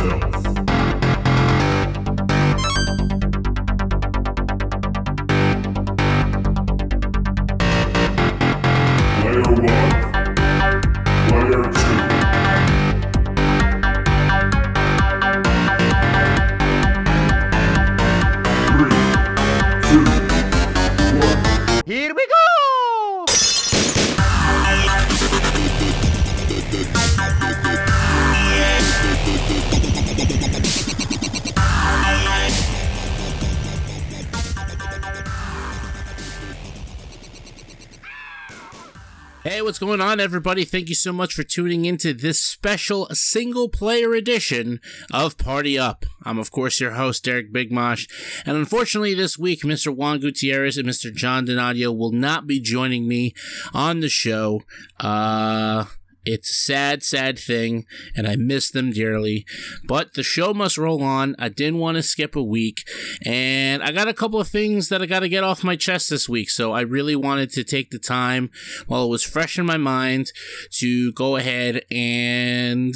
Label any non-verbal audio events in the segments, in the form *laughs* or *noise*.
yourself. Going on, everybody? Thank you so much for tuning into this special single player edition of Party Up. I'm, of course, your host, Derek Bigmosh, and unfortunately, this week, Mr. Juan Gutierrez and Mr. John Donadio will not be joining me on the show. Uh. It's a sad, sad thing, and I miss them dearly. But the show must roll on. I didn't want to skip a week, and I got a couple of things that I got to get off my chest this week. So I really wanted to take the time while it was fresh in my mind to go ahead and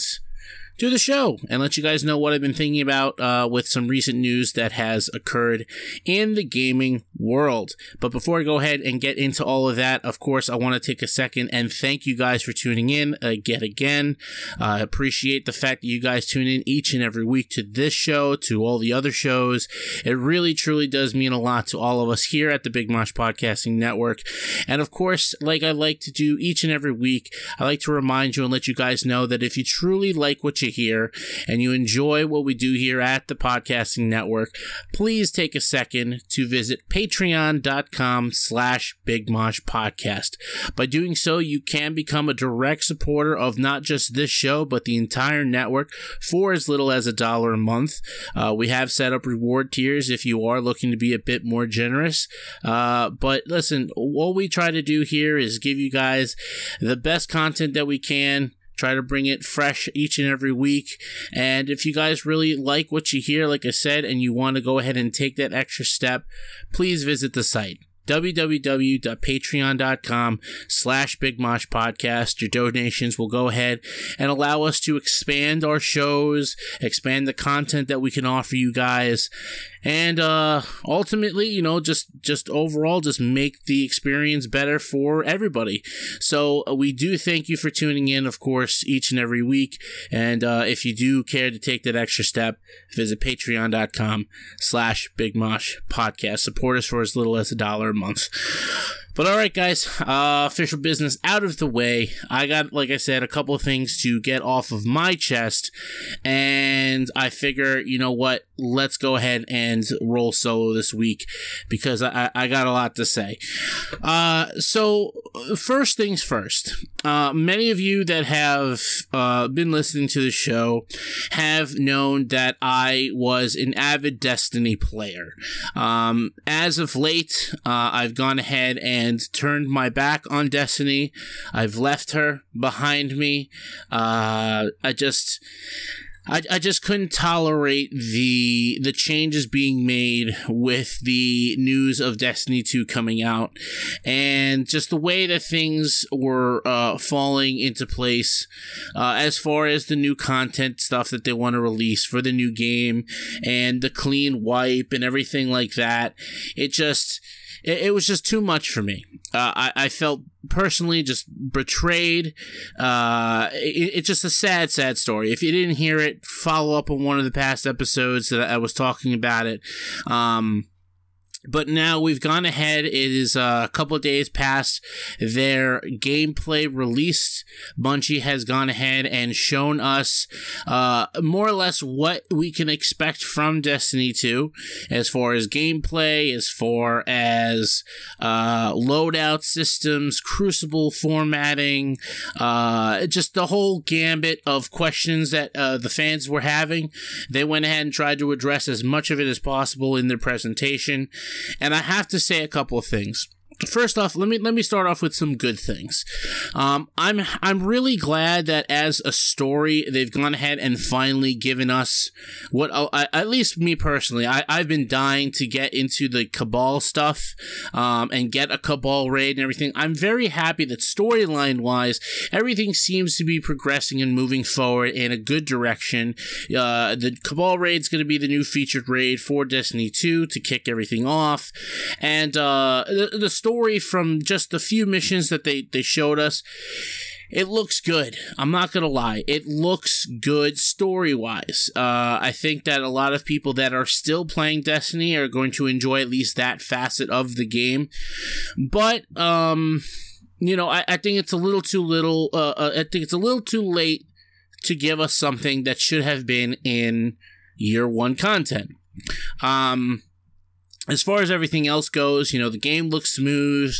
do the show and let you guys know what I've been thinking about uh, with some recent news that has occurred in the gaming world. But before I go ahead and get into all of that, of course, I want to take a second and thank you guys for tuning in uh, again. Again, I appreciate the fact that you guys tune in each and every week to this show, to all the other shows. It really, truly does mean a lot to all of us here at the Big Mosh Podcasting Network. And of course, like I like to do each and every week, I like to remind you and let you guys know that if you truly like what you hear and you enjoy what we do here at the Podcasting Network, please take a second to visit patreon.com slash bigmosh podcast. By doing so, you can become a direct supporter of not just this show, but the entire network for as little as a dollar a month. Uh, we have set up reward tiers if you are looking to be a bit more generous. Uh, but listen, what we try to do here is give you guys the best content that we can try to bring it fresh each and every week. And if you guys really like what you hear, like I said, and you want to go ahead and take that extra step, please visit the site www.patreon.com slash bigmosh podcast. Your donations will go ahead and allow us to expand our shows expand the content that we can offer you guys and uh ultimately you know just just overall just make the experience better for everybody. So uh, we do thank you for tuning in of course each and every week and uh if you do care to take that extra step visit patreon.com slash bigmosh podcast. Support us for as little as a dollar month but all right, guys, uh, official business out of the way. I got, like I said, a couple of things to get off of my chest, and I figure, you know what? Let's go ahead and roll solo this week because I, I got a lot to say. Uh, so first things first. Uh, many of you that have uh, been listening to the show have known that I was an avid Destiny player. Um, as of late, uh, I've gone ahead and turned my back on Destiny. I've left her behind me. Uh, I just. I, I just couldn't tolerate the the changes being made with the news of Destiny 2 coming out and just the way that things were uh, falling into place uh, as far as the new content stuff that they want to release for the new game and the clean wipe and everything like that. It just it, it was just too much for me. Uh, I, I felt personally just betrayed. Uh, it, it's just a sad, sad story. If you didn't hear it, follow up on one of the past episodes that I was talking about it. Um, but now we've gone ahead. It is uh, a couple days past their gameplay release. Bungie has gone ahead and shown us uh, more or less what we can expect from Destiny 2 as far as gameplay, as far as uh, loadout systems, crucible formatting, uh, just the whole gambit of questions that uh, the fans were having. They went ahead and tried to address as much of it as possible in their presentation. And I have to say a couple of things. First off, let me let me start off with some good things. Um, I'm I'm really glad that as a story they've gone ahead and finally given us what uh, at least me personally I I've been dying to get into the Cabal stuff, um, and get a Cabal raid and everything. I'm very happy that storyline wise everything seems to be progressing and moving forward in a good direction. Uh, the Cabal raid is going to be the new featured raid for Destiny 2 to kick everything off, and uh, the the story story from just the few missions that they, they showed us, it looks good. I'm not gonna lie. It looks good story wise. Uh, I think that a lot of people that are still playing Destiny are going to enjoy at least that facet of the game. But um, you know, I, I think it's a little too little. Uh, uh, I think it's a little too late to give us something that should have been in year one content. Um, as far as everything else goes, you know, the game looks smooth.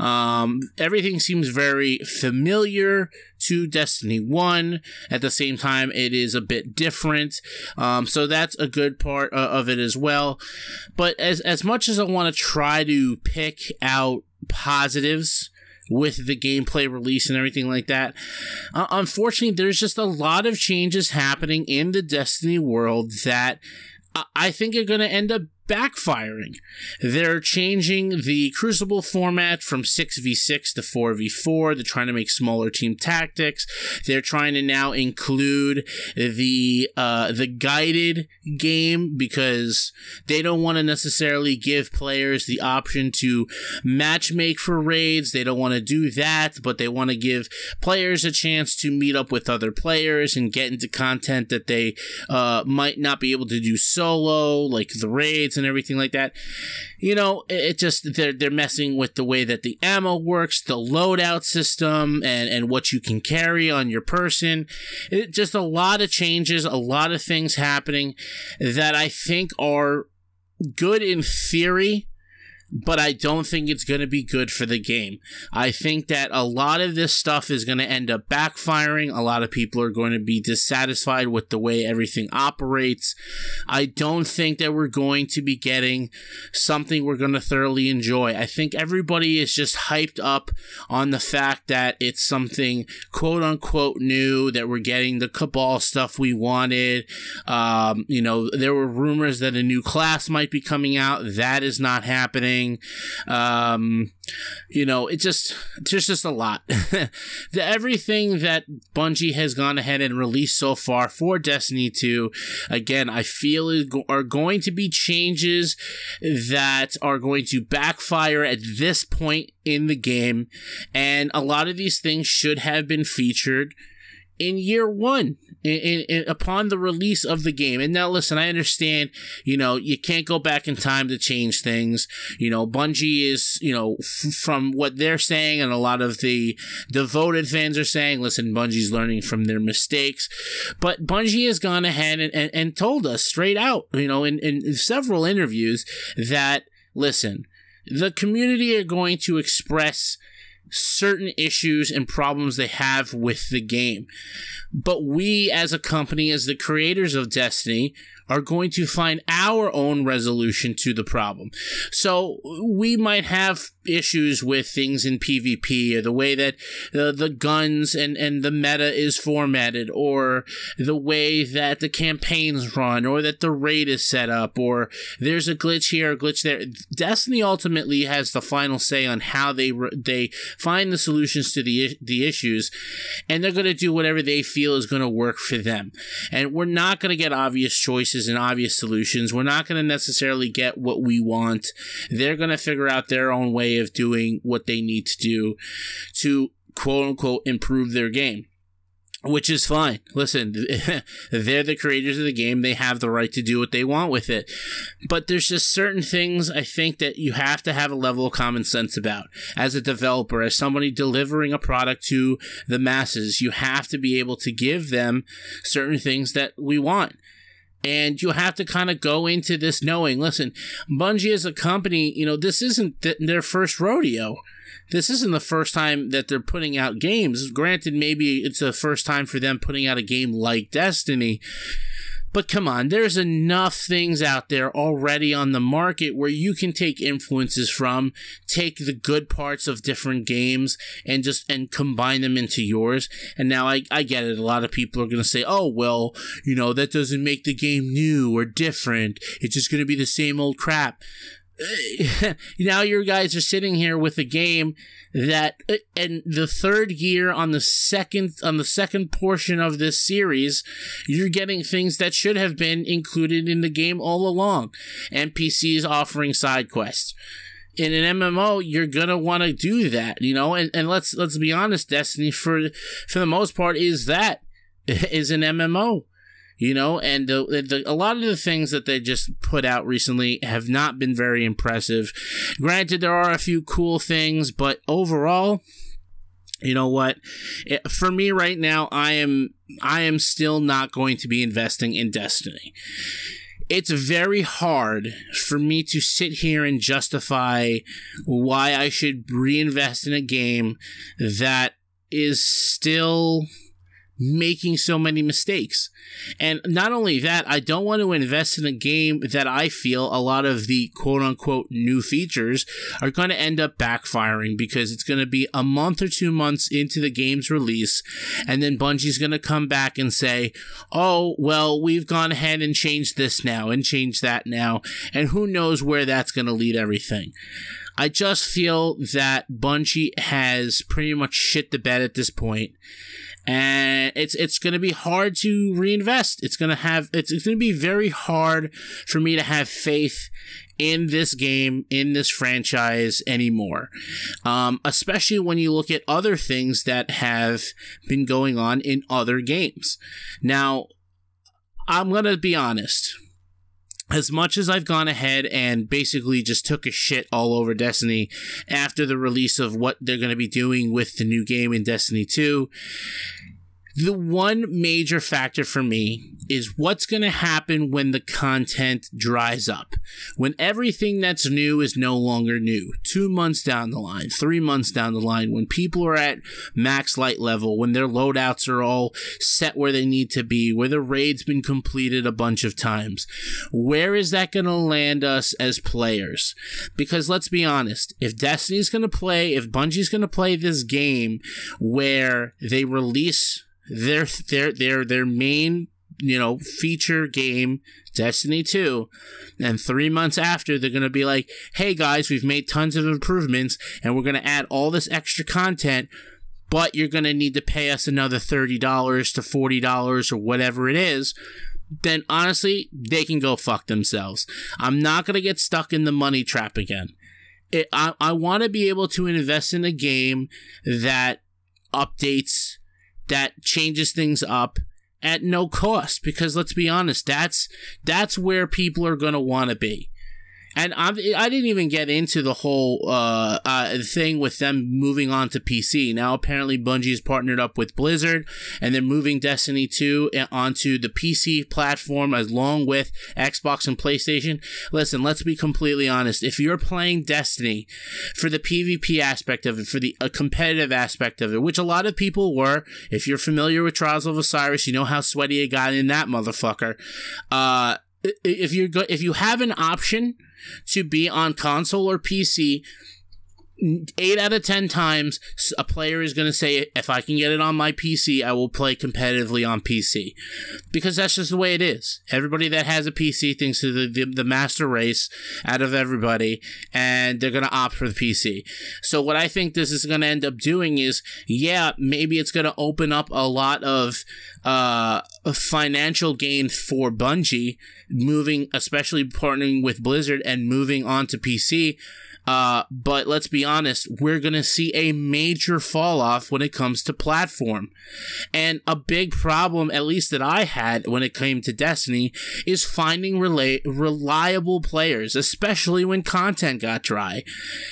Um, everything seems very familiar to Destiny 1. At the same time, it is a bit different. Um, so that's a good part uh, of it as well. But as, as much as I want to try to pick out positives, with the gameplay release and everything like that. Uh, unfortunately, there's just a lot of changes happening in the Destiny world that I think are going to end up backfiring. They're changing the Crucible format from 6v6 to 4v4. They're trying to make smaller team tactics. They're trying to now include the uh, the guided game because they don't want to necessarily give players the option to match make for raids. They don't want to do that, but they want to give players a chance to meet up with other players and get into content that they uh, might not be able to do solo, like the raids and everything like that. You know, it, just they're they're messing with the way that the ammo works, the loadout system, and and what you can carry on your person. It, just a lot of changes, a lot of things happening that I think are good in theory but I don't think it's going to be good for the game. I think that a lot of this stuff is going to end up backfiring. A lot of people are going to be dissatisfied with the way everything operates. I don't think that we're going to be getting something we're going to thoroughly enjoy. I think everybody is just hyped up on the fact that it's something quote unquote new, that we're getting the Cabal stuff we wanted. Um, you know, there were rumors that a new class might be coming out. That is not happening. Um, you know, it just there's just a lot. *laughs* the, everything that Bungie has gone ahead and released so far for Destiny 2, again, I feel are going to be changes that are going to backfire at this point in the game, and a lot of these things should have been featured in year one in, in, upon the release of the game. And now, listen, I understand, you know, you can't go back in time to change things. You know, Bungie is, you know, f- from what they're saying, and a lot of the devoted fans are saying, listen, Bungie's learning from their mistakes. But Bungie has gone ahead and, and, and told us straight out, you know, in, in several interviews that, listen, the community are going to express certain issues and problems they have with the game. But we, as a company, as the creators of Destiny, are going to find our own resolution to the problem. So we might have issues with things in PvP or the way that uh, the guns and, and the meta is formatted or the way that the campaigns run or that the raid is set up or there's a glitch here, a glitch there. Destiny ultimately has the final say on how they they find the solutions to the the issues and they're going to do whatever they feel is going to work for them. And we're not going to get obvious choices and obvious solutions. We're not going to necessarily get what we want. They're going to figure out their own way of doing what they need to do to quote unquote improve their game which is fine. Listen, *laughs* they're the creators of the game. They have the right to do what they want with it. But there's just certain things I think that you have to have a level of common sense about. As a developer, as somebody delivering a product to the masses, you have to be able to give them certain things that we want. And you have to kind of go into this knowing, listen, Bungie as a company, you know, this isn't th- their first rodeo. This isn't the first time that they're putting out games. Granted, maybe it's the first time for them putting out a game like Destiny. But come on, there's enough things out there already on the market where you can take influences from, take the good parts of different games and just and combine them into yours. And now I, I get it. A lot of people are gonna say, Oh, well, you know, that doesn't make the game new or different. It's just gonna be the same old crap. *laughs* now your guys are sitting here with a game that uh, and the third year on the second on the second portion of this series you're getting things that should have been included in the game all along. Npcs offering side quests. In an MMO, you're gonna want to do that, you know. And, and let's let's be honest, Destiny for for the most part is that *laughs* is an MMO you know and the, the, a lot of the things that they just put out recently have not been very impressive. Granted there are a few cool things but overall you know what? It, for me right now i am i am still not going to be investing in destiny. It's very hard for me to sit here and justify why i should reinvest in a game that is still making so many mistakes. And not only that, I don't want to invest in a game that I feel a lot of the quote unquote new features are going to end up backfiring because it's going to be a month or two months into the game's release. And then Bungie's going to come back and say, oh, well, we've gone ahead and changed this now and changed that now. And who knows where that's going to lead everything. I just feel that Bungie has pretty much shit the bed at this point and it's it's going to be hard to reinvest. It's going to have it's, it's going to be very hard for me to have faith in this game in this franchise anymore. Um, especially when you look at other things that have been going on in other games. Now, I'm going to be honest as much as I've gone ahead and basically just took a shit all over Destiny after the release of what they're going to be doing with the new game in Destiny 2, the one major factor for me is what's going to happen when the content dries up. When everything that's new is no longer new. Two months down the line, three months down the line, when people are at max light level, when their loadouts are all set where they need to be, where the raid's been completed a bunch of times. Where is that going to land us as players? Because let's be honest, if Destiny's going to play, if Bungie's going to play this game where they release their their their their main you know feature game destiny 2 and three months after they're going to be like hey guys we've made tons of improvements and we're going to add all this extra content but you're going to need to pay us another $30 to $40 or whatever it is then honestly they can go fuck themselves. I'm not going to get stuck in the money trap again. It, i, I want to be able to invest in a game that updates that changes things up at no cost because let's be honest that's that's where people are going to want to be and I'm, I didn't even get into the whole uh, uh, thing with them moving on to PC. Now, apparently, Bungie has partnered up with Blizzard and they're moving Destiny 2 onto the PC platform as along with Xbox and PlayStation. Listen, let's be completely honest. If you're playing Destiny for the PvP aspect of it, for the uh, competitive aspect of it, which a lot of people were, if you're familiar with Trials of Osiris, you know how sweaty it got in that motherfucker. Uh, if you're go- if you have an option to be on console or PC, eight out of ten times a player is going to say if i can get it on my pc i will play competitively on pc because that's just the way it is. Everybody that has a pc thinks the, the, the master race out of everybody and they're going to opt for the pc so what i think this is going to end up doing is yeah maybe it's going to open up a lot of uh, financial gain for bungie moving especially partnering with blizzard and moving on to pc uh, but let's be honest, we're going to see a major fall off when it comes to platform. And a big problem, at least that I had when it came to Destiny, is finding rela- reliable players, especially when content got dry.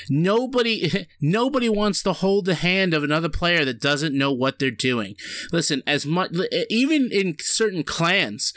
Nobody, *laughs* nobody wants to hold the hand of another player that doesn't know what they're doing. Listen, as much, even in certain clans,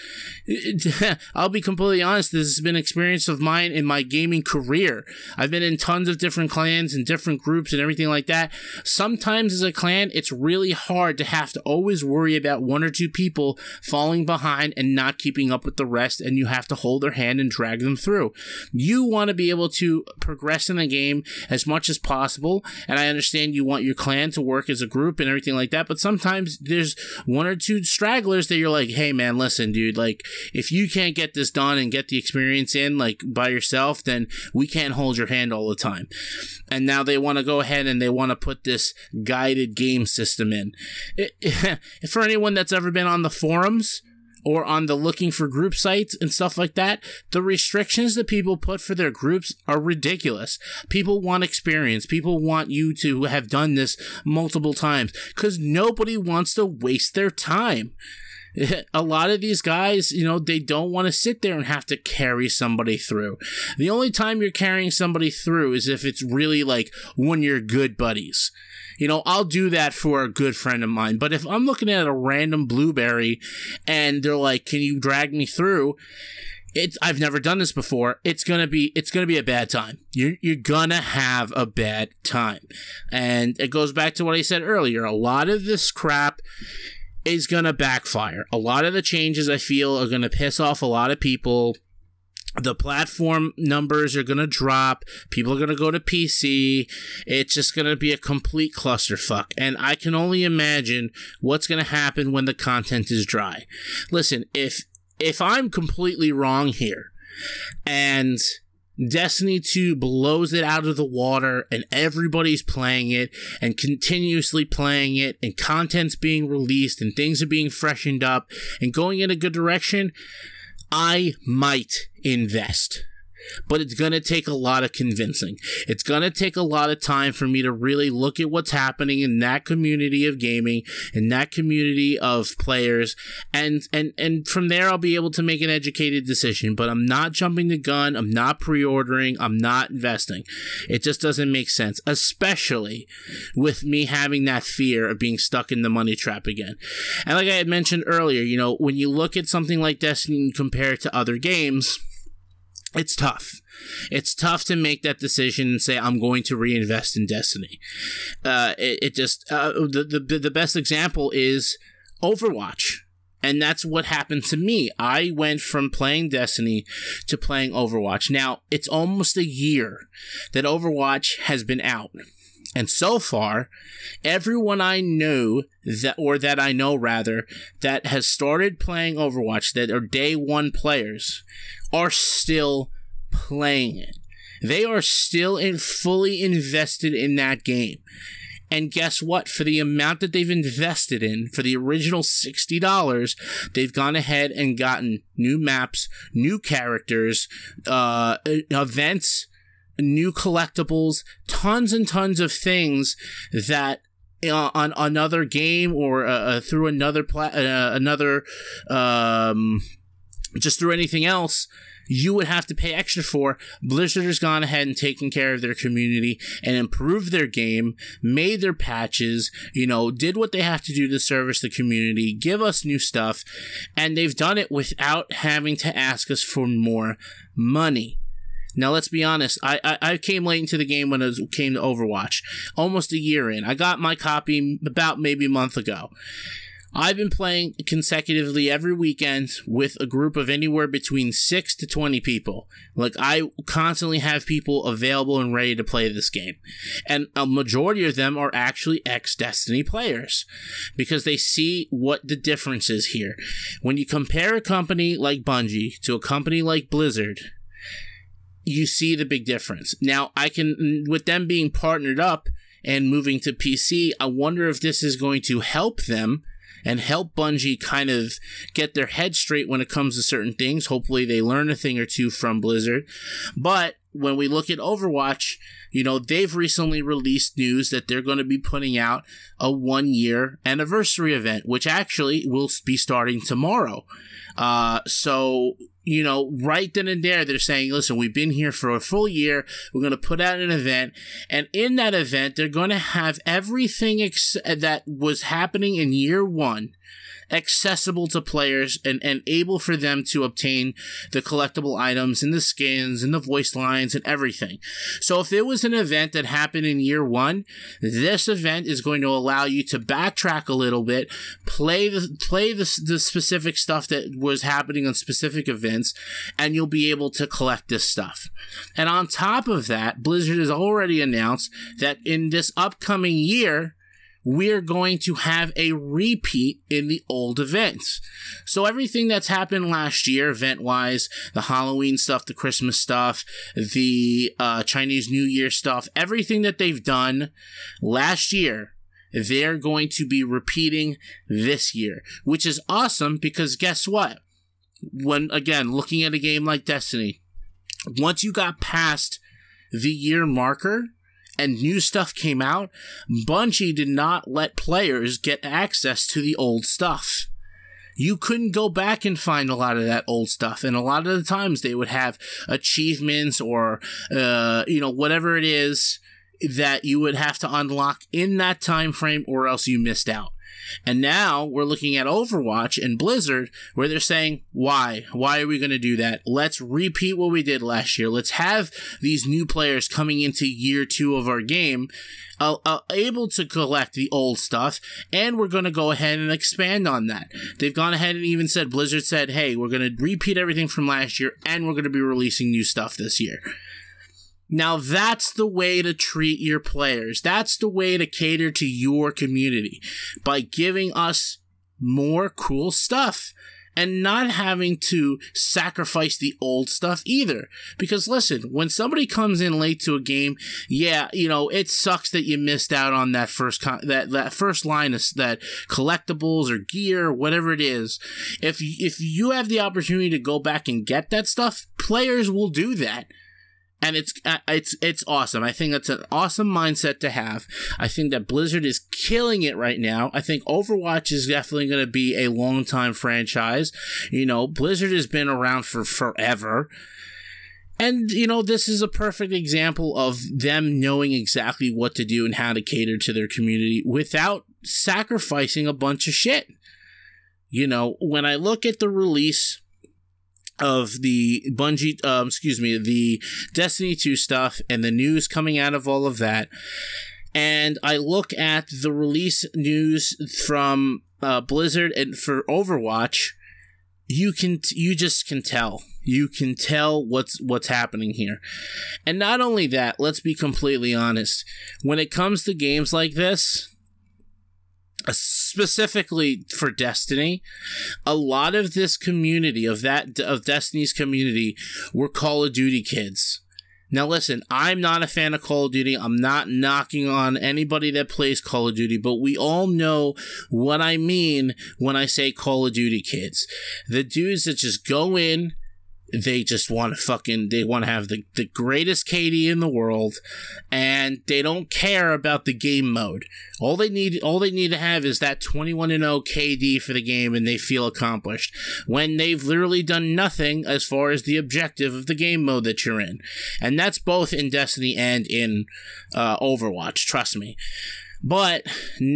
*laughs* I'll be completely honest, this has been an experience of mine in my gaming career. I've been in tons of different clans and different groups and everything like that. Sometimes as a clan, it's really hard to have to always worry about one or two people falling behind and not keeping up with the rest, and you have to hold their hand and drag them through. You want to be able to progress in the game as much as possible, and I understand you want your clan to work as a group and everything like that, but sometimes there's one or two stragglers that you're like, hey man, listen, dude, like if you can't get this done and get the experience in like by yourself, then we can't hold your hand all the time. And now they want to go ahead and they want to put this guided game system in. It, *laughs* for anyone that's ever been on the forums, or on the looking for group sites and stuff like that, the restrictions that people put for their groups are ridiculous. People want experience. People want you to have done this multiple times because nobody wants to waste their time. *laughs* a lot of these guys, you know, they don't want to sit there and have to carry somebody through. The only time you're carrying somebody through is if it's really like one of your good buddies. You know, I'll do that for a good friend of mine. But if I'm looking at a random blueberry and they're like, "Can you drag me through?" It's I've never done this before. It's gonna be it's gonna be a bad time. You're you're gonna have a bad time, and it goes back to what I said earlier. A lot of this crap is going to backfire. A lot of the changes I feel are going to piss off a lot of people. The platform numbers are going to drop. People are going to go to PC. It's just going to be a complete clusterfuck. And I can only imagine what's going to happen when the content is dry. Listen, if if I'm completely wrong here and Destiny 2 blows it out of the water and everybody's playing it and continuously playing it and content's being released and things are being freshened up and going in a good direction, I might invest but it's going to take a lot of convincing. It's going to take a lot of time for me to really look at what's happening in that community of gaming, in that community of players, and and and from there I'll be able to make an educated decision. But I'm not jumping the gun. I'm not pre-ordering. I'm not investing. It just doesn't make sense, especially with me having that fear of being stuck in the money trap again. And like I had mentioned earlier, you know, when you look at something like Destiny and compare it to other games it's tough. It's tough to make that decision and say I'm going to reinvest in Destiny. Uh, it, it just uh, the, the the best example is Overwatch. And that's what happened to me. I went from playing Destiny to playing Overwatch. Now, it's almost a year that Overwatch has been out. And so far, everyone I knew that, or that I know rather, that has started playing Overwatch, that are day one players, are still playing it. They are still in fully invested in that game. And guess what? For the amount that they've invested in, for the original $60, they've gone ahead and gotten new maps, new characters, uh, events, new collectibles, tons and tons of things that uh, on another game or uh, uh through another pla- uh, another um, just through anything else you would have to pay extra for. Blizzard has gone ahead and taken care of their community and improved their game, made their patches, you know, did what they have to do to service the community, give us new stuff, and they've done it without having to ask us for more money. Now let's be honest. I, I, I came late into the game when it came to Overwatch, almost a year in. I got my copy about maybe a month ago. I've been playing consecutively every weekend with a group of anywhere between 6 to 20 people. Like, I constantly have people available and ready to play this game. And a majority of them are actually ex Destiny players because they see what the difference is here. When you compare a company like Bungie to a company like Blizzard, you see the big difference. Now, I can, with them being partnered up and moving to PC, I wonder if this is going to help them and help Bungie kind of get their head straight when it comes to certain things. Hopefully, they learn a thing or two from Blizzard. But when we look at Overwatch, you know, they've recently released news that they're going to be putting out a one year anniversary event, which actually will be starting tomorrow. Uh, so you know, right then and there, they're saying, listen, we've been here for a full year. We're going to put out an event. And in that event, they're going to have everything ex- that was happening in year one accessible to players and, and able for them to obtain the collectible items and the skins and the voice lines and everything. So if there was an event that happened in year one, this event is going to allow you to backtrack a little bit, play the play the, the specific stuff that was happening on specific events, and you'll be able to collect this stuff. And on top of that, Blizzard has already announced that in this upcoming year, we're going to have a repeat in the old events. So everything that's happened last year, event wise, the Halloween stuff, the Christmas stuff, the uh, Chinese New Year stuff, everything that they've done last year, they're going to be repeating this year, which is awesome because guess what? When again, looking at a game like Destiny, once you got past the year marker, and new stuff came out, Bungie did not let players get access to the old stuff. You couldn't go back and find a lot of that old stuff, and a lot of the times they would have achievements or, uh, you know, whatever it is that you would have to unlock in that time frame, or else you missed out. And now we're looking at Overwatch and Blizzard where they're saying, why? Why are we going to do that? Let's repeat what we did last year. Let's have these new players coming into year two of our game uh, uh, able to collect the old stuff, and we're going to go ahead and expand on that. They've gone ahead and even said, Blizzard said, hey, we're going to repeat everything from last year, and we're going to be releasing new stuff this year. Now that's the way to treat your players. That's the way to cater to your community by giving us more cool stuff and not having to sacrifice the old stuff either. Because listen, when somebody comes in late to a game, yeah, you know, it sucks that you missed out on that first con- that that first line of that collectibles or gear whatever it is. If if you have the opportunity to go back and get that stuff, players will do that and it's uh, it's it's awesome. I think that's an awesome mindset to have. I think that Blizzard is killing it right now. I think Overwatch is definitely going to be a long time franchise. You know, Blizzard has been around for forever. And, you know, this is a perfect example of them knowing exactly what to do and how to cater to their community without sacrificing a bunch of shit. You know, when I look at the release of the Bungie, um, excuse me, the Destiny 2 stuff and the news coming out of all of that. And I look at the release news from uh, Blizzard and for Overwatch. You can, t- you just can tell. You can tell what's what's happening here, and not only that. Let's be completely honest. When it comes to games like this, Uh, specifically for Destiny, a lot of this community of that of Destiny's community were Call of Duty kids. Now listen, I'm not a fan of Call of Duty. I'm not knocking on anybody that plays Call of Duty, but we all know what I mean when I say Call of Duty kids. The dudes that just go in, they just want to fucking they want to have the, the greatest KD in the world and they don't care about the game mode. All they need all they need to have is that 21 and 0 KD for the game and they feel accomplished when they've literally done nothing as far as the objective of the game mode that you're in. And that's both in Destiny and in uh, Overwatch, trust me. But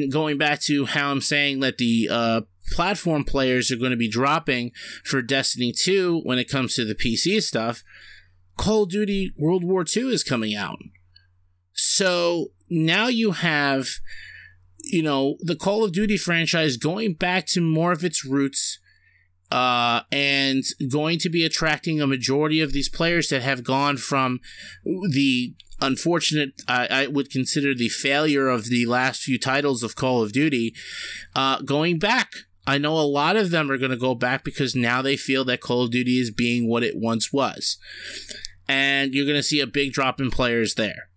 going back to how I'm saying that the uh, platform players are going to be dropping for Destiny 2 when it comes to the PC stuff, Call of Duty World War II is coming out. So now you have, you know, the Call of Duty franchise going back to more of its roots. Uh, and going to be attracting a majority of these players that have gone from the unfortunate, I, I, would consider the failure of the last few titles of Call of Duty, uh, going back I know a lot of them are going to go back because now they feel that Call of Duty is being what it once was. And you're going to see a big drop in players there.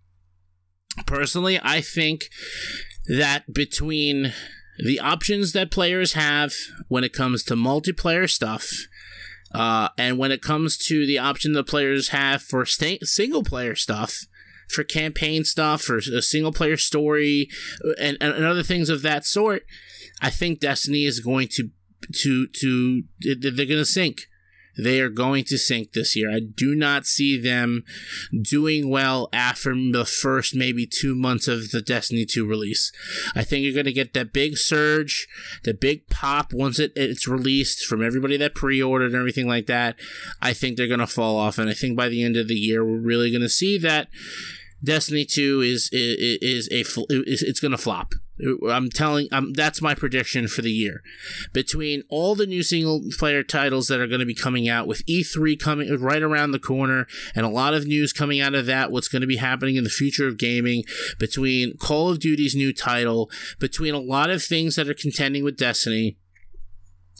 Personally, I think that between the options that players have when it comes to multiplayer stuff, uh, and when it comes to the option that players have for st- single player stuff, for campaign stuff, for a single player story, and, and other things of that sort, I think Destiny is going to to to they're going to sink. they are going to sink this year. I do not see them doing well after the first maybe two months of the Destiny 2 release. I think you're going to get that big surge, the big pop once it, it's released from everybody that pre ordered and everything like that. I think they're going to fall off. And I think by the end of the year, we're really going to see that Destiny 2 is is, is a is, it's going to flop. I'm telling I'm that's my prediction for the year. Between all the new single player titles that are going to be coming out with E3 coming right around the corner and a lot of news coming out of that what's going to be happening in the future of gaming, between Call of Duty's new title, between a lot of things that are contending with Destiny,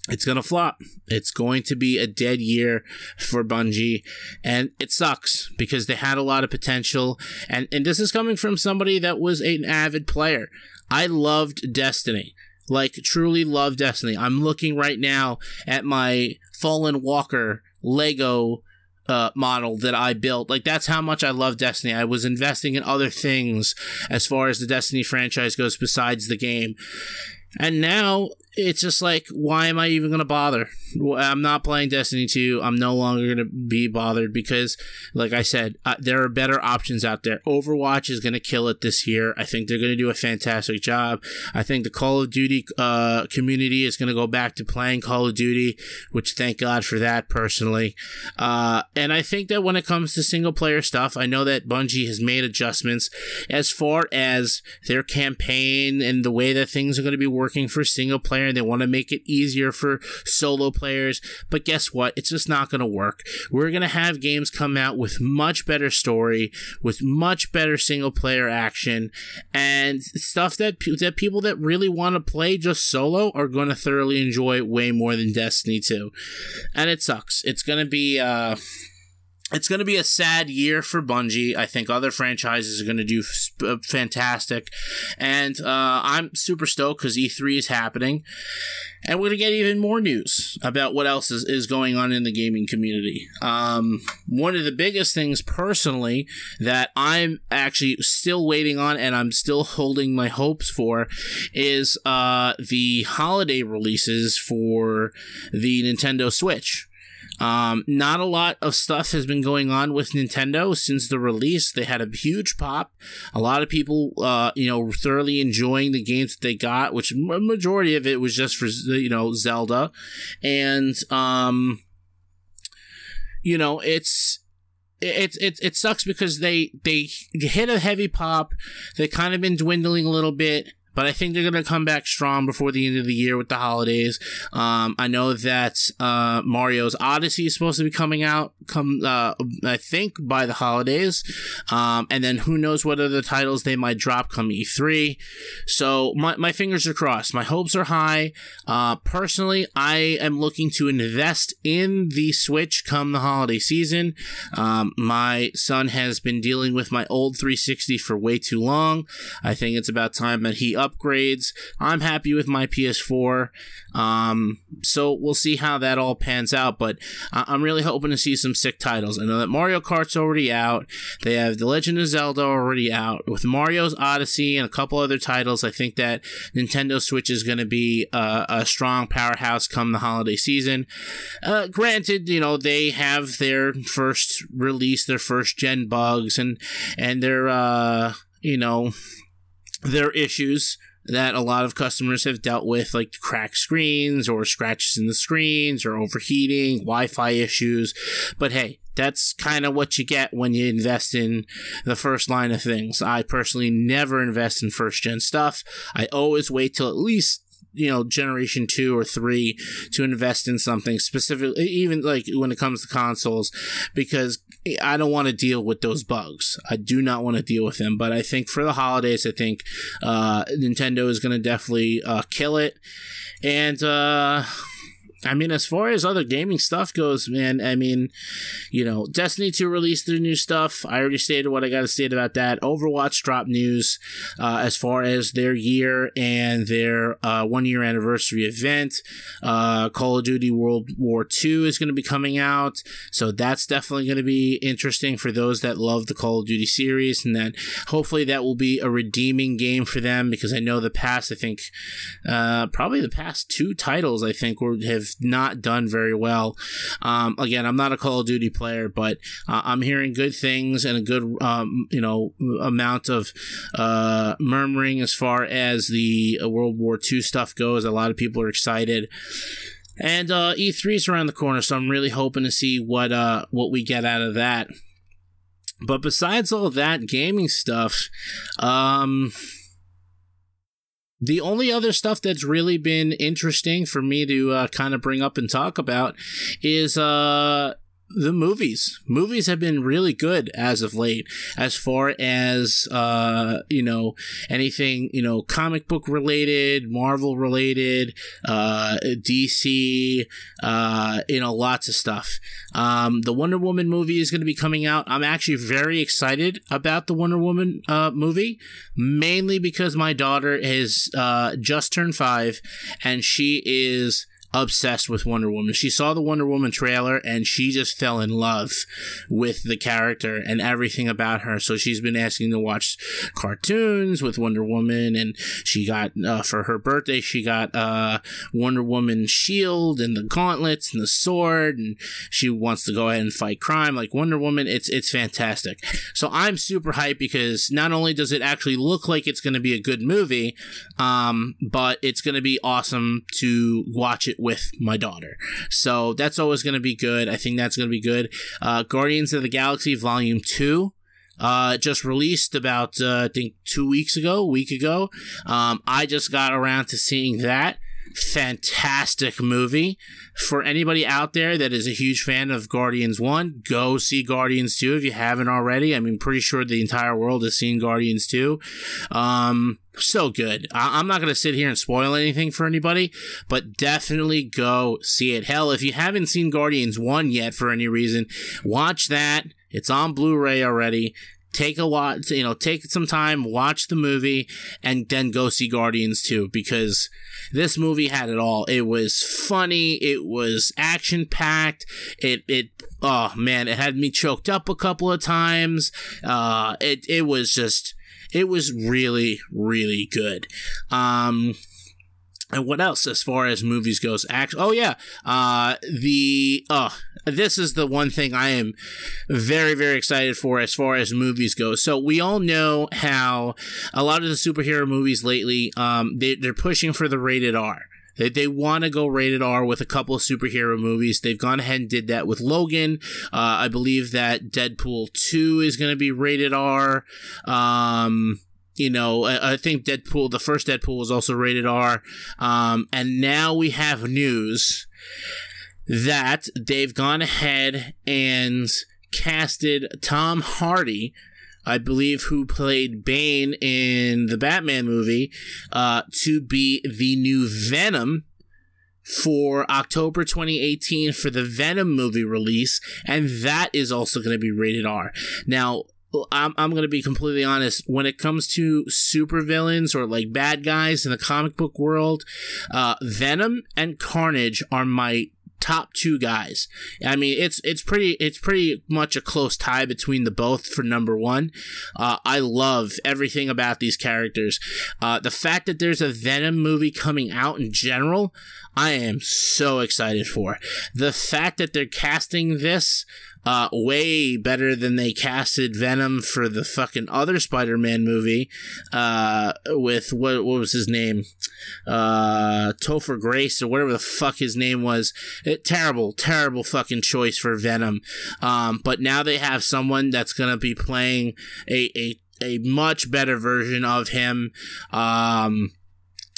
it's going to flop. It's going to be a dead year for Bungie. And it sucks because they had a lot of potential. And, and this is coming from somebody that was an avid player. I loved Destiny. Like, truly loved Destiny. I'm looking right now at my Fallen Walker Lego uh, model that I built. Like that's how much I love Destiny. I was investing in other things as far as the Destiny franchise goes besides the game. And now it's just like, why am I even going to bother? I'm not playing Destiny 2. I'm no longer going to be bothered because, like I said, uh, there are better options out there. Overwatch is going to kill it this year. I think they're going to do a fantastic job. I think the Call of Duty uh, community is going to go back to playing Call of Duty, which thank God for that personally. Uh, and I think that when it comes to single player stuff, I know that Bungie has made adjustments as far as their campaign and the way that things are going to be working for single player and they want to make it easier for solo players. But guess what? It's just not going to work. We're going to have games come out with much better story, with much better single player action, and stuff that that people that really want to play just solo are going to thoroughly enjoy way more than Destiny 2. And it sucks. It's going to be uh it's going to be a sad year for Bungie. I think other franchises are going to do uh, fantastic. And uh, I'm super stoked because E3 is happening. And we're going to get even more news about what else is, is going on in the gaming community. Um, one of the biggest things, personally, that I'm actually still waiting on and I'm still *laughs* holding my hopes for is uh, the holiday releases for the Nintendo Switch. Um, not a lot of stuff has been going on with Nintendo since the release. They had a huge pop. A lot of people, uh, you know, thoroughly enjoying the games that they got, which majority of it was just for you know Zelda, and um, you know, it's it, it, it sucks because they they hit a heavy pop. They kind of been dwindling a little bit but I think they're going to come back strong before the end of the year with the holidays. Um, I know that uh, Mario's Odyssey is supposed to be coming out, come uh, I think by the holidays, um, and then who knows what other titles they might drop come E3. So my, my fingers are crossed. My hopes are high. Uh, personally, I am looking to invest in the Switch come the holiday season. Um, my son has been dealing with my old 360 for way too long. I think it's about time that he upgrades. I'm happy with my PS4. Um, so we'll see how that all pans out. But I'm really hoping to see some sick titles. I know that Mario Kart's already out. They have The Legend of Zelda already out. With Mario's Odyssey and a couple other titles, I think that Nintendo Switch is going to be a, a, strong powerhouse come the holiday season. Uh, granted, you know they have their first release, their first gen bugs, and and their uh, you know their issues that a lot of customers have dealt with, like cracked screens or scratches in the screens or overheating, Wi Fi issues. But hey, that's kind of what you get when you invest in the first line of things. I personally never invest in first gen stuff. I always wait till at least you know generation two or three to invest in something specifically even like when it comes to consoles because i don't want to deal with those bugs. I do not want to deal with them but i think for the holidays i think uh, nintendo is going to definitely uh, kill it. And uh I mean, as far as other gaming stuff goes, man, I mean, you know, Destiny 2 released their new stuff. I already stated what I got to state about that. Overwatch dropped news uh, as far as their year and their uh, one year anniversary event. Uh, Call of Duty World War II is going to be coming out. So that's definitely going to be interesting for those that love the Call of Duty series. And then hopefully that will be a redeeming game for them because I know the past, I think, uh, probably the past two titles, I think, were, have not done very well. Um, again, I'm not a Call of Duty player, but uh, I'm hearing good things and a good, um, you know, amount of uh, murmuring as far as the uh, World War II stuff goes. A lot of people are excited. And uh, E3 is around the corner, so I'm really hoping to see what uh, what we get out of that. But besides all that gaming stuff, um, the only other stuff that's really been interesting for me to uh, kind of bring up and talk about is uh, the movies. Movies have been really good as of late as far as uh you know anything you know comic book related marvel related uh dc uh you know lots of stuff. Um the wonder woman movie is going to be coming out. I'm actually very excited about the wonder woman uh movie mainly because my daughter has uh just turned five and she is obsessed with Wonder Woman. She saw the Wonder Woman trailer and she just fell in love with the character and everything about her. So she's been asking to watch cartoons with Wonder Woman, and she got uh, for her birthday she got uh, Wonder Woman shield and the gauntlets and the sword, and she wants to go ahead and fight crime like Wonder Woman. It's it's fantastic. So I'm super hyped because not only does it actually look like it's going to be a good movie, um, but it's going to be awesome to watch it with my daughter. So that's always going to be good. I think that's going to be good. Uh, Guardians of the Galaxy Volume 2 uh, just released about uh, I think two weeks ago, week ago. Um, I just got around to seeing that. Fantastic movie. For anybody out there that is a huge fan of Guardians 1, go see Guardians 2 if you haven't already. I mean, pretty sure the entire world has seen Guardians 2. Um, so good. I- am not going to sit here and spoil anything for anybody, but definitely go see it. Hell, if you haven't seen Guardians 1 yet for any reason, watch that. It's on Blu ray already take a lot you know take some time watch the movie and then go see guardians 2 because this movie had it all it was funny it was action packed it it oh man it had me choked up a couple of times uh it it was just it was really really good um and what else as far as movies goes? Actually, oh yeah, uh, the oh, this is the one thing I am very very excited for as far as movies go. So we all know how a lot of the superhero movies lately, um, they, they're pushing for the rated R. They, they want to go rated R with a couple of superhero movies. They've gone ahead and did that with Logan. Uh, I believe that Deadpool 2 is going to be rated R. Um, you know, I, I, think Deadpool, the first Deadpool was also rated R. Um, and now we have news that they've gone ahead and casted Tom Hardy, I believe, who played Bane in the Batman movie, uh, to be the new Venom for October 2018 for the Venom movie release, and that is also going to be rated R. Now, I'm, I'm going to be completely honest. When it comes to supervillains or like bad guys in the comic book world, uh, Venom and Carnage are my top two guys. I mean, it's it's pretty it's pretty much a close tie between the both for number one. Uh, I love everything about these characters. Uh, the fact that there's a Venom movie coming out in general, I am so excited for. The fact that they're casting this uh, way better than they casted Venom for the fucking other Spider-Man movie uh, with what what was his name, uh, Topher Grace or whatever the fuck his name was. It, terrible, terrible fucking choice for Venom. Um, but now they have someone that's gonna be playing a a a much better version of him. Um,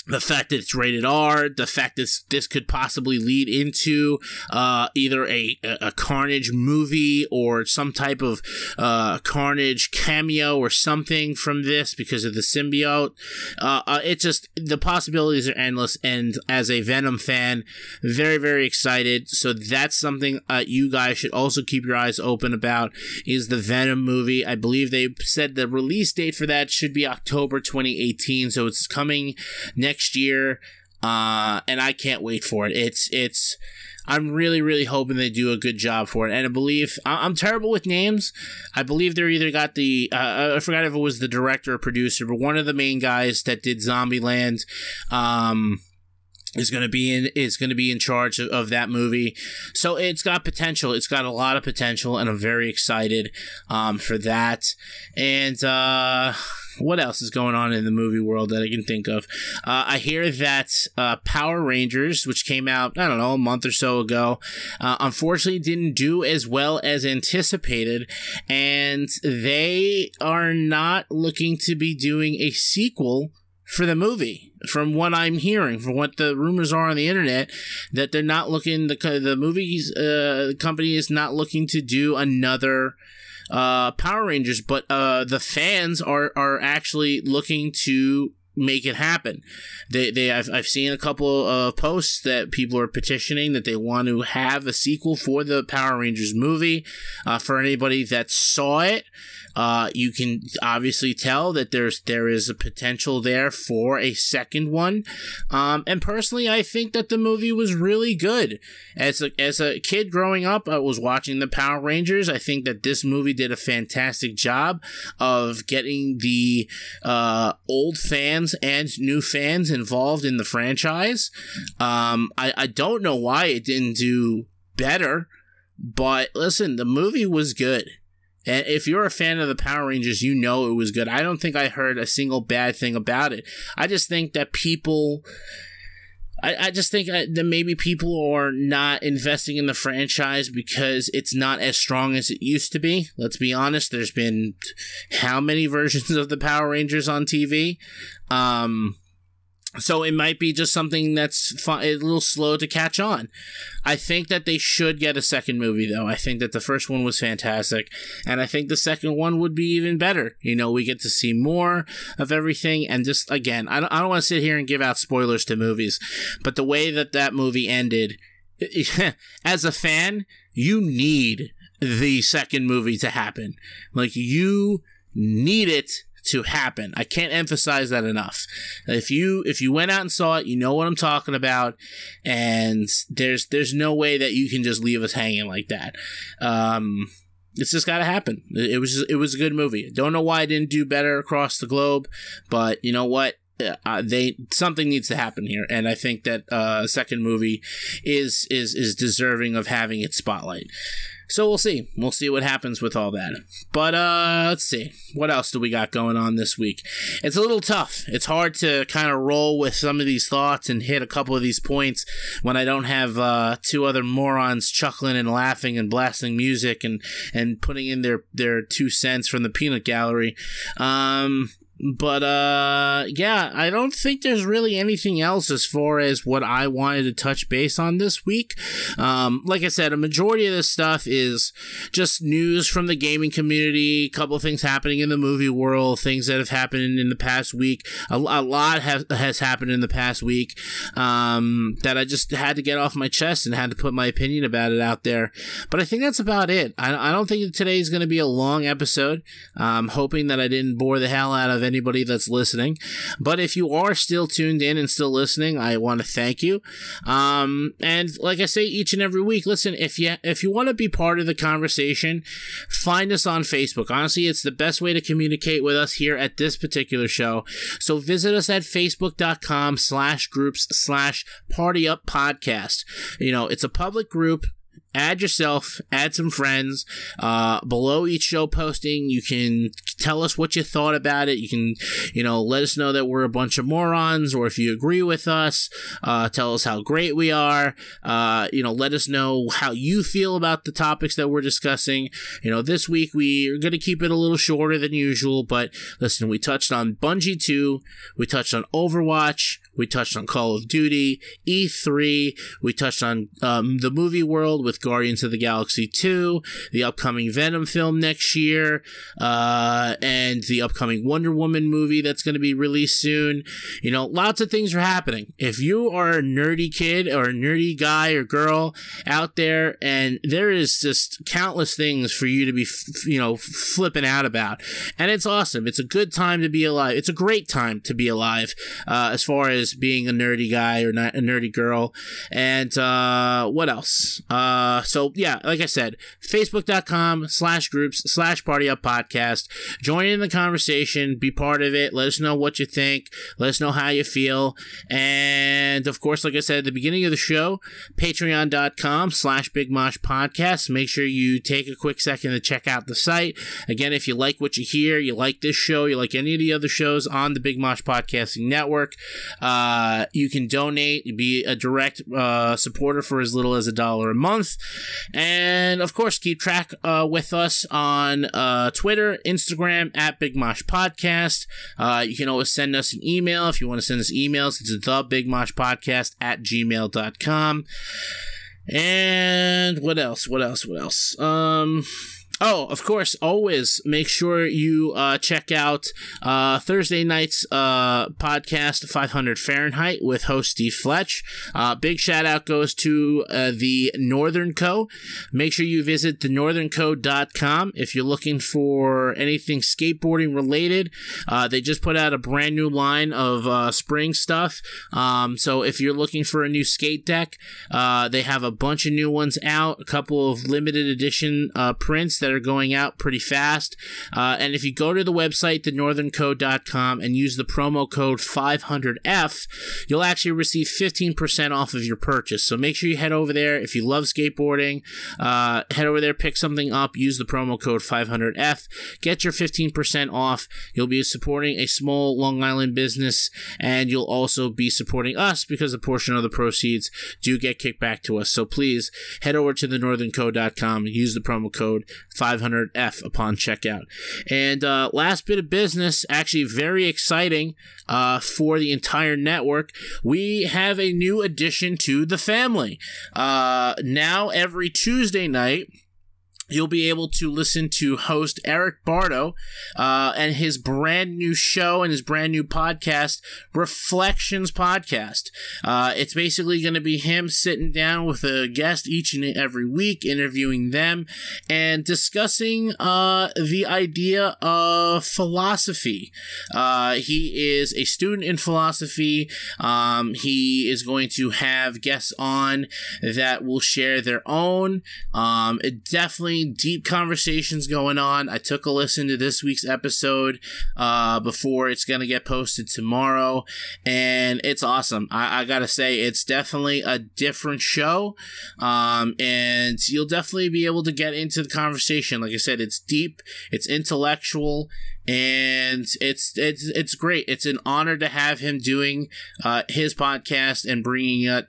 the fact that it's rated R, the fact that this could possibly lead into uh, either a, a Carnage movie or some type of uh, Carnage cameo or something from this because of the symbiote. Uh, uh, it just, the possibilities are endless. And as a Venom fan, very, very excited. So that's something uh, you guys should also keep your eyes open about is the Venom movie. I believe they said the release date for that should be October 2018. So it's coming next next year, uh, and I can't wait for it. It's it's. I'm really, really hoping they do a good job for it. And I believe I'm terrible with names. I believe they're either got the uh, I forgot if it was the director or producer, but one of the main guys that did Zombieland. Um, is going to be in is going to be in charge of, of, that movie so it's got potential it's got a lot of potential and i'm very excited um, for that and uh, what else is going on in the movie world that i can think of? Uh, i hear that uh, power rangers which came out i don't know a month or so ago uh, unfortunately didn't do as well as anticipated and they are not looking to be doing a sequel for the movie. From what i'm hearing from what the rumors are on the internet that they're not looking the the movies uh, company is not looking to do another uh, Power Rangers, but uh, the fans are are actually looking to make it happen. They, they I've, I've seen a couple of posts that people are petitioning that they want to have a sequel for the Power Rangers movie. Uh, for anybody that saw it, uh, you can obviously tell that there's there is a potential there for a second one. Um, and personally, I think that the movie was really good. As a as a kid growing up, I was watching the Power Rangers. I think that this movie did a fantastic job of getting the uh, old fans and new fans involved in the franchise. Um, I I don't know why it didn't do better. But listen, the movie was good. And if you're a fan of the Power Rangers, you know it was good. I don't think I heard a single bad thing about it. I just think that people. I, I just think that maybe people are not investing in the franchise because it's not as strong as it used to be. Let's be honest. There's been how many versions of the Power Rangers on TV? Um, so it might be just something that's a little slow to catch on. I think that they should get a second movie, though. I think that the first one was fantastic, and I think the second one would be even better. You know, we get to see more of everything, and just again, I don't, I don't want to sit here and give out spoilers to movies, but the way that that movie ended, *laughs* as a fan, you need the second movie to happen. Like you need it to happen. I can't emphasize that enough. If you if you went out and saw it, you know what I'm talking about, and there's there's no way that you can just leave us hanging like that. Um, it's just got to happen. It was it was a good movie. Don't know why I didn't do better across the globe, but you know what? Uh, they something needs to happen here, and I think that uh, a second movie is is is deserving of having its spotlight. So we'll see. We'll see what happens with all that. But uh let's see. What else do we got going on this week? It's a little tough. It's hard to kind of roll with some of these thoughts and hit a couple of these points when I don't have uh, two other morons chuckling and laughing and blasting music and and putting in their their two cents from the peanut gallery. Um but uh yeah i don't think there's really anything else as far as what i wanted to touch base on this week. Um like i said a majority of this stuff is just news from the gaming community a couple things happening in the movie world things that have happened in the past week. A, a lot has, has happened in the past week um that i just had to get off my chest and had to put my opinion about it out there. But i think that's about it. I, I don't think today's going to be a long episode. I'm hoping that i didn't bore the hell out of anybody that's listening. But if you are still tuned in and still listening, I want to thank you. Um, and like I say each and every week, listen, if you if you want to be part of the conversation, find us on Facebook. Honestly, it's the best way to communicate with us here at this particular show. So visit us at facebook.com slash groups slash party up podcast. You know, it's a public group add yourself, add some friends. Uh, below each show posting, you can tell us what you thought about it. You can, you know, let us know that we're a bunch of morons, or if you agree with us, uh, tell us how great we are. Uh, you know, let us know how you feel about the topics that we're discussing. You know, this week we are going to keep it a little shorter than usual, but listen, we touched on Bungie 2, we touched on Overwatch, we touched on Call of Duty, E3. We touched on um, the movie world with Guardians of the Galaxy 2, the upcoming Venom film next year, uh, and the upcoming Wonder Woman movie that's going to be released soon. You know, lots of things are happening. If you are a nerdy kid or a nerdy guy or girl out there, and there is just countless things for you to be, you know, flipping out about, and it's awesome. It's a good time to be alive. It's a great time to be alive uh, as far as just being a nerdy guy or not a nerdy girl. And uh, what else? Uh, so yeah, like I said, facebook.com slash groups slash party up podcast. Join in the conversation, be part of it. Let us know what you think. Let us know how you feel. And of course, like I said at the beginning of the show, patreon.com slash big mosh podcast. Make sure you take a quick second to check out the site. Again, if you like what you hear, you like this show, you like any of the other shows on the Big Mosh Podcasting Network, uh, you can donate, be a direct uh, supporter for as little as a dollar a month. And of course, keep track uh, with us on uh, Twitter, Instagram at Big Mosh Podcast. Uh, you can always send us an email if you want to send us emails. It's the Big Mosh Podcast at gmail.com. And what else? What else? What else? Um, Oh, of course, always make sure you uh, check out uh, Thursday night's uh, podcast, 500 Fahrenheit, with host Steve Fletch. Uh, big shout out goes to uh, the Northern Co. Make sure you visit thenorthernco.com if you're looking for anything skateboarding related. Uh, they just put out a brand new line of spring stuff. Um, so if you're looking for a new skate deck, they have a bunch of new ones out, a couple of limited edition prints that that are going out pretty fast. Uh, and if you go to the website, thenorthernco.com, and use the promo code 500F, you'll actually receive 15% off of your purchase. So make sure you head over there. If you love skateboarding, uh, head over there, pick something up, use the promo code 500F, get your 15% off. You'll be supporting a small Long Island business, and you'll also be supporting us because a portion of the proceeds do get kicked back to us. So please head over to thenorthernco.com, use the promo code 500F upon checkout. And uh, last bit of business, actually very exciting uh, for the entire network. We have a new addition to the family. Uh, now, every Tuesday night, you'll be able to listen to host Eric Bardo uh, and his brand new show and his brand new podcast, Reflections Podcast. Uh, it's basically going to be him sitting down with a guest each and every week, interviewing them and discussing uh, the idea of philosophy. Uh, he is a student in philosophy. Um, he is going to have guests on that will share their own. Um, it definitely deep conversations going on. I took a listen to this week's episode uh, before it's going to get posted tomorrow, and it's awesome. I, I got to say, it's definitely a different show, um, and you'll definitely be able to get into the conversation. Like I said, it's deep, it's intellectual, and it's it's it's great. It's an honor to have him doing uh, his podcast and bringing it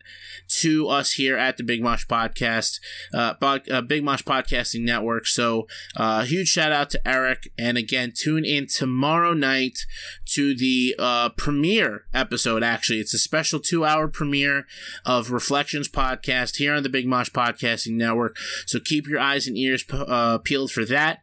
to us here at the Big Mosh Podcast, uh, uh, Big Mosh Podcasting Network. So, uh, huge shout out to Eric, and again, tune in tomorrow night to the uh, premiere episode. Actually, it's a special two-hour premiere of Reflections Podcast here on the Big Mosh Podcasting Network. So keep your eyes and ears uh, peeled for that.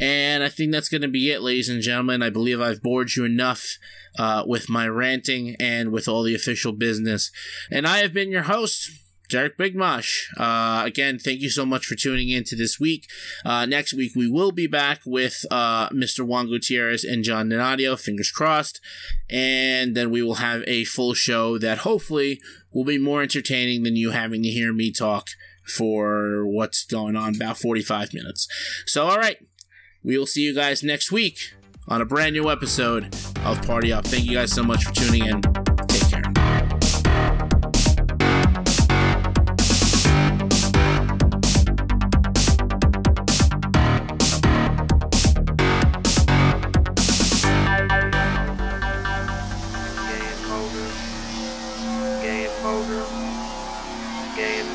And I think that's going to be it, ladies and gentlemen. I believe I've bored you enough uh, with my ranting and with all the official business. And I have been your host, Derek Bigmosh. Uh, again, thank you so much for tuning in to this week. Uh, next week, we will be back with uh, Mr. Juan Gutierrez and John Donadio, fingers crossed. And then we will have a full show that hopefully will be more entertaining than you having to hear me talk for what's going on about 45 minutes. So, all right. We will see you guys next week on a brand new episode of Party Up. Thank you guys so much for tuning in. Take care. Game. Game.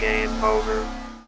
Game over.